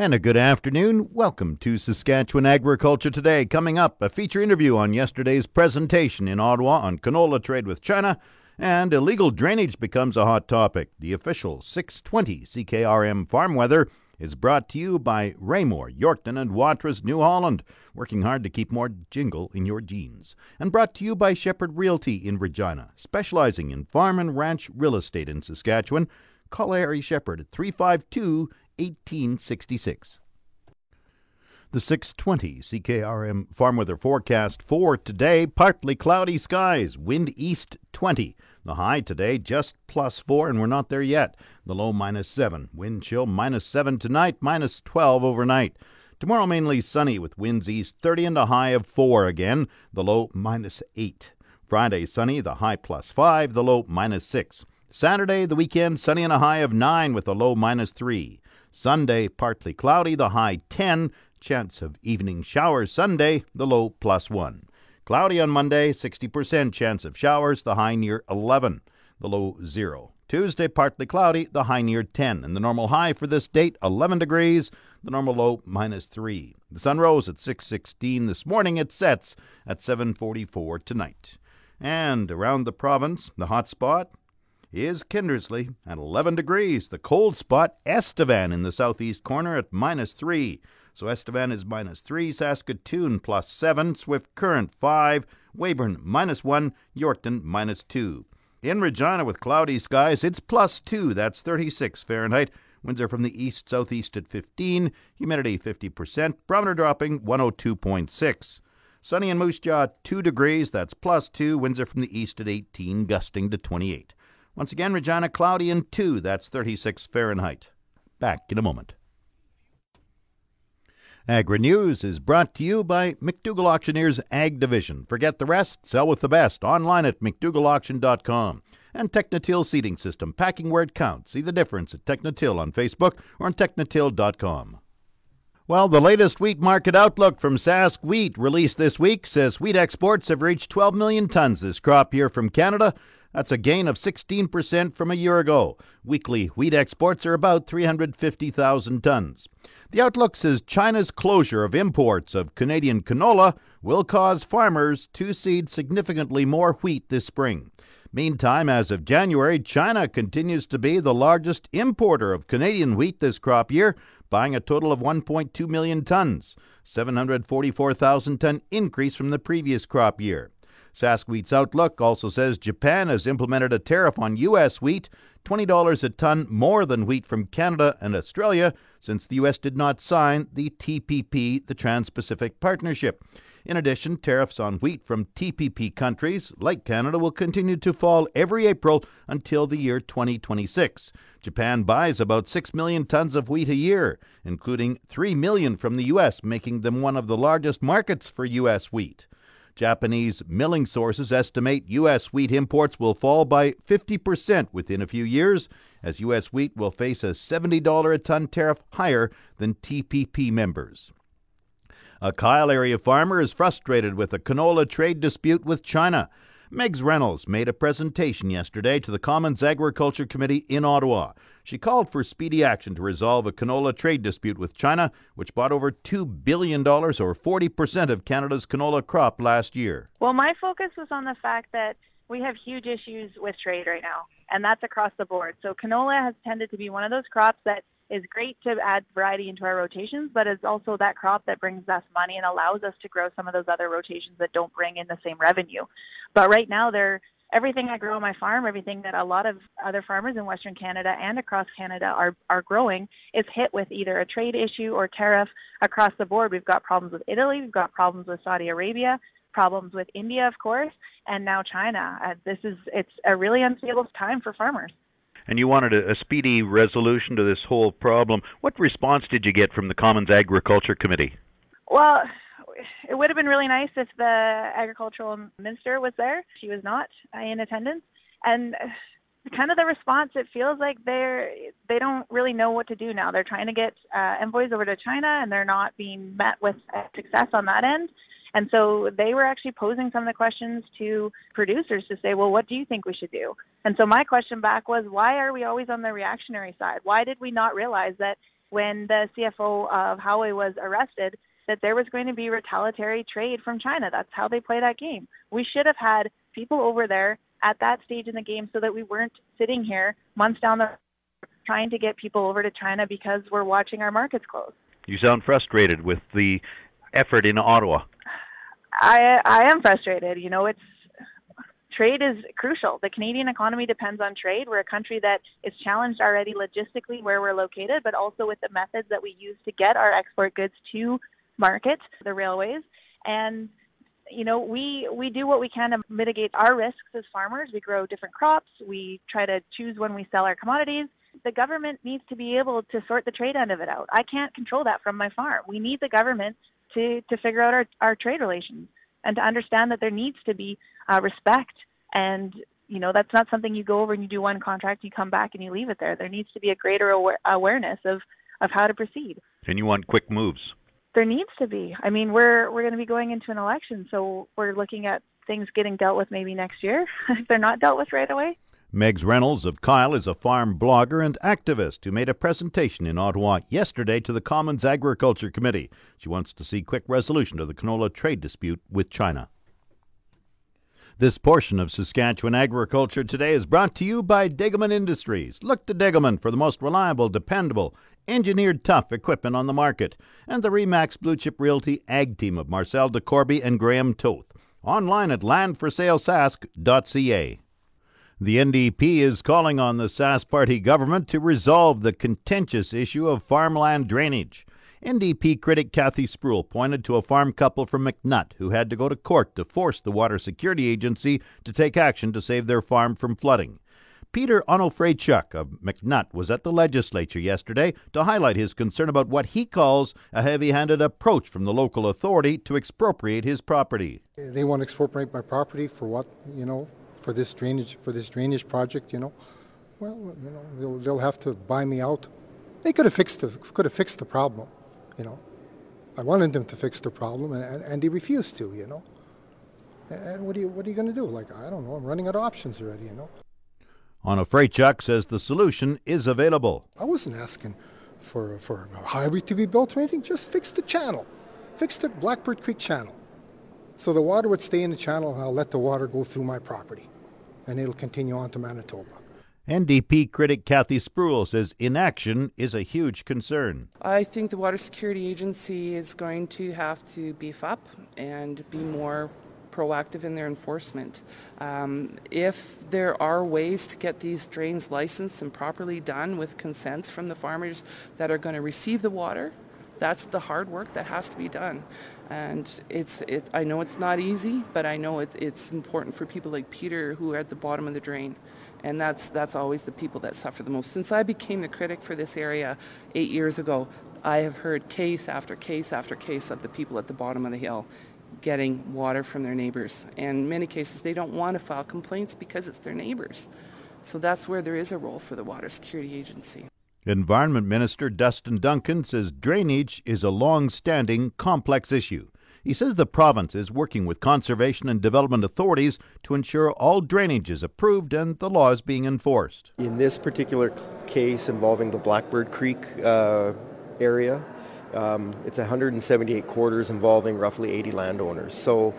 And a good afternoon. Welcome to Saskatchewan Agriculture Today. Coming up, a feature interview on yesterday's presentation in Ottawa on canola trade with China, and illegal drainage becomes a hot topic. The official 620 CKRM farm weather is brought to you by Raymore, Yorkton, and Watrous, New Holland, working hard to keep more jingle in your jeans. And brought to you by Shepherd Realty in Regina, specializing in farm and ranch real estate in Saskatchewan. Call Harry Shepherd at 352 1866. The 620 CKRM farm weather forecast for today partly cloudy skies, wind east 20. The high today just plus 4, and we're not there yet. The low minus 7. Wind chill minus 7 tonight, minus 12 overnight. Tomorrow mainly sunny with winds east 30 and a high of 4 again. The low minus 8. Friday sunny, the high plus 5, the low minus 6. Saturday, the weekend, sunny and a high of 9 with a low minus 3. Sunday, partly cloudy, the high 10. Chance of evening showers Sunday, the low plus 1. Cloudy on Monday, 60% chance of showers, the high near 11, the low 0. Tuesday, partly cloudy, the high near 10, and the normal high for this date, 11 degrees, the normal low minus 3. The sun rose at 6:16 this morning, it sets at 7:44 tonight. And around the province, the hot spot is Kindersley at 11 degrees. The cold spot, Estevan in the southeast corner at minus 3. So Estevan is minus 3, Saskatoon plus 7, Swift Current 5, Weyburn minus 1, Yorkton minus 2. In Regina with cloudy skies, it's plus 2, that's 36 Fahrenheit. Winds are from the east southeast at 15, humidity 50%, barometer dropping 102.6. Sunny in Moose Jaw 2 degrees, that's plus 2, winds are from the east at 18, gusting to 28. Once again, Regina cloudy and 2, that's 36 Fahrenheit. Back in a moment. Agri News is brought to you by McDougall Auctioneers Ag Division. Forget the rest, sell with the best. Online at McDougallAuction.com. And Technotil Seating System, packing where it counts. See the difference at Technotil on Facebook or on Technotil.com. Well, the latest wheat market outlook from Sask Wheat released this week says wheat exports have reached 12 million tons this crop year from Canada. That's a gain of 16% from a year ago. Weekly wheat exports are about 350,000 tons. The outlook says China's closure of imports of Canadian canola will cause farmers to seed significantly more wheat this spring. Meantime, as of January, China continues to be the largest importer of Canadian wheat this crop year, buying a total of 1.2 million tons, 744,000 ton increase from the previous crop year. Sask Wheat's outlook also says Japan has implemented a tariff on U.S. wheat, $20 a ton more than wheat from Canada and Australia, since the U.S. did not sign the TPP, the Trans Pacific Partnership. In addition, tariffs on wheat from TPP countries like Canada will continue to fall every April until the year 2026. Japan buys about 6 million tons of wheat a year, including 3 million from the U.S., making them one of the largest markets for U.S. wheat. Japanese milling sources estimate U.S. wheat imports will fall by 50% within a few years, as U.S. wheat will face a $70 a ton tariff higher than TPP members. A Kyle area farmer is frustrated with a canola trade dispute with China. Megz Reynolds made a presentation yesterday to the Commons Agriculture Committee in Ottawa. She called for speedy action to resolve a canola trade dispute with China, which bought over $2 billion, or 40% of Canada's canola crop last year. Well, my focus was on the fact that we have huge issues with trade right now, and that's across the board. So canola has tended to be one of those crops that is great to add variety into our rotations, but it's also that crop that brings us money and allows us to grow some of those other rotations that don't bring in the same revenue. But right now, they're everything I grow on my farm, everything that a lot of other farmers in Western Canada and across Canada are are growing is hit with either a trade issue or tariff across the board. We've got problems with Italy, we've got problems with Saudi Arabia, problems with India, of course, and now China. Uh, this is it's a really unstable time for farmers. And you wanted a, a, speedy resolution to this whole problem. What response did you get from the Commons Agriculture Committee? Well, it would have been really nice if the agricultural minister was there. She was not in attendance, and kind of the response it feels like they're they don't really know what to do now they're trying to get uh, envoys over to china and they're not being met with success on that end and so they were actually posing some of the questions to producers to say well what do you think we should do? And so my question back was why are we always on the reactionary side? Why did we not realize that when the cfo of huawei was arrested that there was going to be retaliatory trade from china? That's how they play that game. We should have had people over there at that stage in the game so that we weren't sitting here months down the road trying to get people over to China because we're watching our markets close. You sound frustrated with the effort in Ottawa. I I am frustrated. You know, it's trade is crucial. The Canadian economy depends on trade. We're a country that is challenged already logistically where we're located, but also with the methods that we use to get our export goods to market, the railways. And you know, we we do what we can to mitigate our risks as farmers. We grow different crops. We try to choose when we sell our commodities. The government needs to be able to sort the trade end of it out. I can't control that from my farm. We need the government to to figure out our our trade relations and to understand that there needs to be uh, respect and you know that's not something you go over and you do one contract you come back and you leave it there there needs to be a greater aware- awareness of of how to proceed and you want quick moves there needs to be. I mean, we're we're going to be going into an election, so we're looking at things getting dealt with maybe next year if they're not dealt with right away. Megz Reynolds of Kyle is a farm blogger and activist who made a presentation in Ottawa yesterday to the Commons Agriculture Committee. She wants to see quick resolution to the canola trade dispute with China. This portion of Saskatchewan Agriculture Today is brought to you by Degelman Industries. Look to Degelman for the most reliable, dependable, engineered tough equipment on the market, and the Remax Blue Chip Realty Ag Team of Marcel DeCorby and Graham Toth. Online at landforsalesask.ca. The NDP is calling on the Sask Party government to resolve the contentious issue of farmland drainage. NDP critic Cathy Sproule pointed to a farm couple from McNutt who had to go to court to force the Water Security Agency to take action to save their farm from flooding. Peter Onofreychuk of McNutt was at the legislature yesterday to highlight his concern about what he calls a heavy handed approach from the local authority to expropriate his property. They want to expropriate my property for what, you know, for this drainage for this drainage project, you know. Well, you know, they'll, they'll have to buy me out. They could have fixed the could have fixed the problem you know. I wanted them to fix the problem, and, and they refused to, you know. And what are you, what are you going to do? Like, I don't know, I'm running out of options already, you know. Onofreychuk says the solution is available. I wasn't asking for, for a highway to be built or anything, just fix the channel. Fix the Blackbird Creek channel. So the water would stay in the channel, and I'll let the water go through my property. And it'll continue on to Manitoba. NDP critic Cathy Sproule says inaction is a huge concern. I think the Water Security Agency is going to have to beef up and be more proactive in their enforcement. Um, if there are ways to get these drains licensed and properly done with consents from the farmers that are going to receive the water, that's the hard work that has to be done. And it's, it, I know it's not easy, but I know it's, it's important for people like Peter who are at the bottom of the drain and that's that's always the people that suffer the most. Since I became the critic for this area eight years ago, I have heard case after case after case of the people at the bottom of the hill getting water from their neighbors. And in many cases, they don't want to file complaints because it's their neighbors. So that's where there is a role for the Water Security Agency. Environment Minister Dustin Duncan says drainage is a long-standing, complex issue. He says the province is working with conservation and development authorities to ensure all drainage is approved and the law is being enforced. In this particular case involving the Blackbird Creek uh, area, um, it's 178 quarters involving roughly 80 landowners. So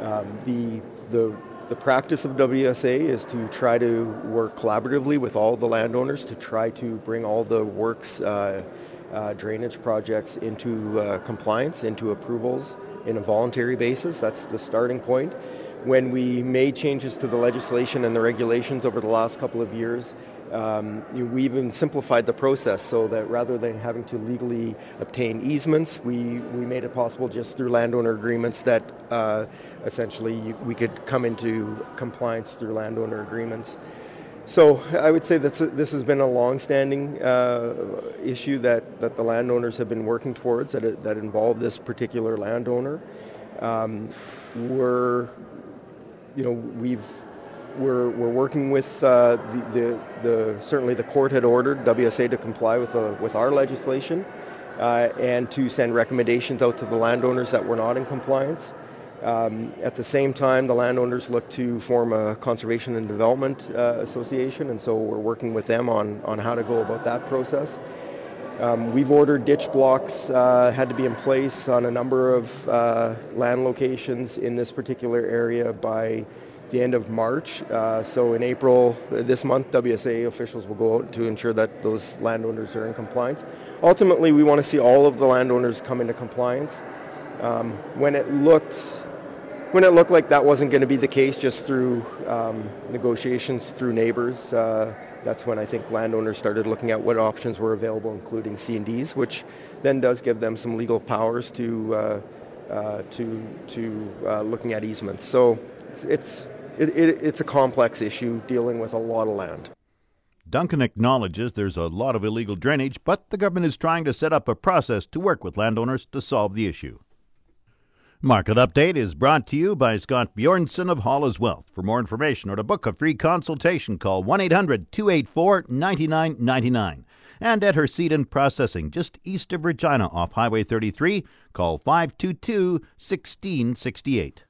um, the, the, the practice of WSA is to try to work collaboratively with all the landowners to try to bring all the works uh, uh, drainage projects into uh, compliance, into approvals in a voluntary basis. That's the starting point. When we made changes to the legislation and the regulations over the last couple of years, um, we even simplified the process so that rather than having to legally obtain easements, we, we made it possible just through landowner agreements that uh, essentially we could come into compliance through landowner agreements. So I would say that this has been a long-standing uh, issue that, that the landowners have been working towards that, that involved this particular landowner. Um, we're, you know, we've we're, we're working with uh, the, the, the, certainly the court had ordered WSA to comply with, the, with our legislation uh, and to send recommendations out to the landowners that were not in compliance. Um, at the same time, the landowners look to form a conservation and development uh, association, and so we're working with them on, on how to go about that process. Um, we've ordered ditch blocks, uh, had to be in place on a number of uh, land locations in this particular area by the end of March. Uh, so in April this month, WSA officials will go out to ensure that those landowners are in compliance. Ultimately, we want to see all of the landowners come into compliance. Um, when it looked when it looked like that wasn't going to be the case just through um, negotiations through neighbors, uh, that's when I think landowners started looking at what options were available, including C&Ds, which then does give them some legal powers to uh, uh, to to uh, looking at easements. So it's it's, it, it, it's a complex issue dealing with a lot of land. Duncan acknowledges there's a lot of illegal drainage, but the government is trying to set up a process to work with landowners to solve the issue. Market Update is brought to you by Scott Bjornson of Hall's Wealth. For more information or to book a free consultation, call 1 800 284 9999. And at in processing, just east of Regina off Highway 33, call 522 1668.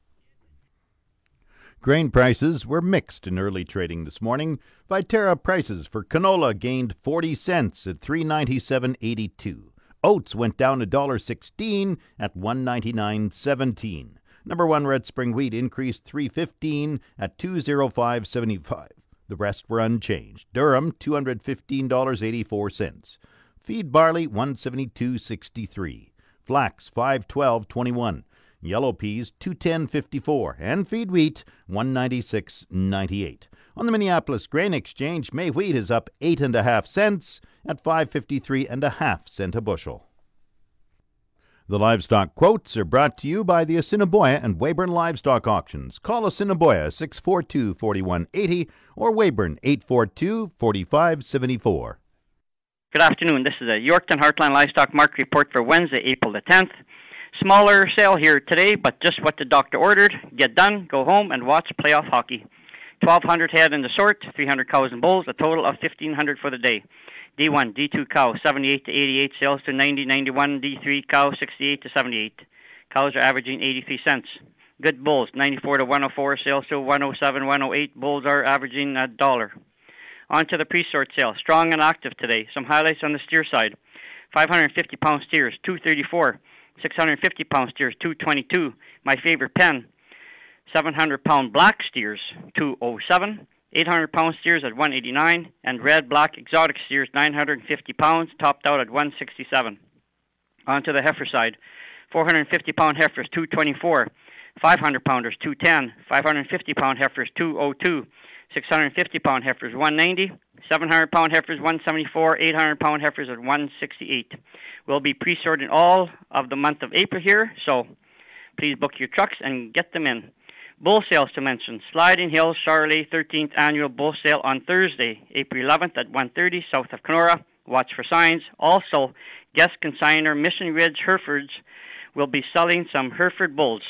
Grain prices were mixed in early trading this morning. Viterra prices for canola gained 40 cents at 397.82. Oats went down $1.16 at 199.17. Number 1 red spring wheat increased 315 at 205.75. The rest were unchanged. Durum $215.84. Feed barley 172.63. Flax 512.21. Yellow peas 210.54 and feed wheat 196.98. On the Minneapolis Grain Exchange, May wheat is up eight and a half cents at 553 and a half cent a bushel. The livestock quotes are brought to you by the Assiniboia and Weyburn Livestock Auctions. Call Assiniboia 642 4180 or Weyburn 842 4574. Good afternoon. This is a Yorkton Heartland Livestock Market Report for Wednesday, April the 10th. Smaller sale here today, but just what the doctor ordered. Get done, go home, and watch playoff hockey. 1,200 head in the sort, 300 cows and bulls, a total of 1,500 for the day. D1, D2 cow, 78 to 88, sales to 90, 91, D3 cow, 68 to 78. Cows are averaging 83 cents. Good bulls, 94 to 104, sales to 107, 108. Bulls are averaging a dollar. On to the pre-sort sale. Strong and active today. Some highlights on the steer side. 550 pound steers, 234. 650 pound steers, 222. My favorite pen, 700 pound black steers, 207. 800 pound steers at 189, and red black exotic steers 950 pounds, topped out at 167. On to the heifer side. 450 pound heifers 224, 500 pounders 210, 550 pound heifers 202, 650 pound heifers 190, 700 pound heifers 174, 800 pound heifers at 168. We'll be pre-sorting all of the month of April here, so please book your trucks and get them in. Bull sales to mention. Sliding Hills Charolais 13th Annual Bull Sale on Thursday, April 11th at 1.30 south of Canora. Watch for signs. Also, guest consigner Mission Ridge Herefords will be selling some Hereford bulls.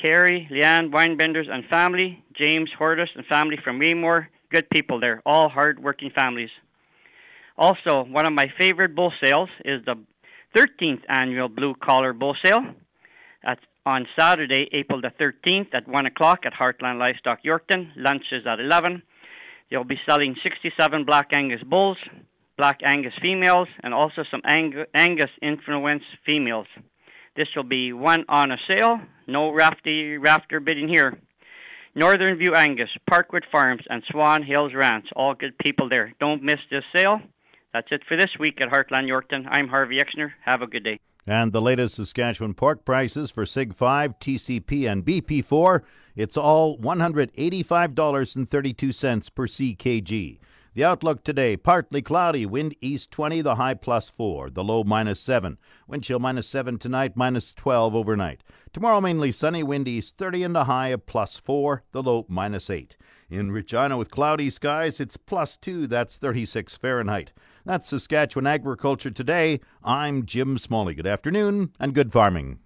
Carrie, Leanne, Winebenders and family, James Hortus and family from Raymore, good people there, all hard-working families. Also, one of my favorite bull sales is the 13th Annual Blue Collar Bull Sale. At on Saturday, April the 13th at 1 o'clock at Heartland Livestock Yorkton. Lunch is at 11. They'll be selling 67 Black Angus bulls, Black Angus females, and also some Ang- Angus influence females. This will be one on a sale, no rafty, rafter bidding here. Northern View Angus, Parkwood Farms, and Swan Hills Ranch, all good people there. Don't miss this sale. That's it for this week at Heartland Yorkton. I'm Harvey Exner. Have a good day. And the latest Saskatchewan pork prices for SIG 5, TCP, and BP4, it's all $185.32 per CKG. The outlook today partly cloudy, wind east 20, the high plus 4, the low minus 7. Wind chill minus 7 tonight, minus 12 overnight. Tomorrow mainly sunny, wind east 30, and a high of plus 4, the low minus 8. In Regina with cloudy skies, it's plus 2, that's 36 Fahrenheit. That's Saskatchewan Agriculture Today. I'm Jim Smalley. Good afternoon and good farming.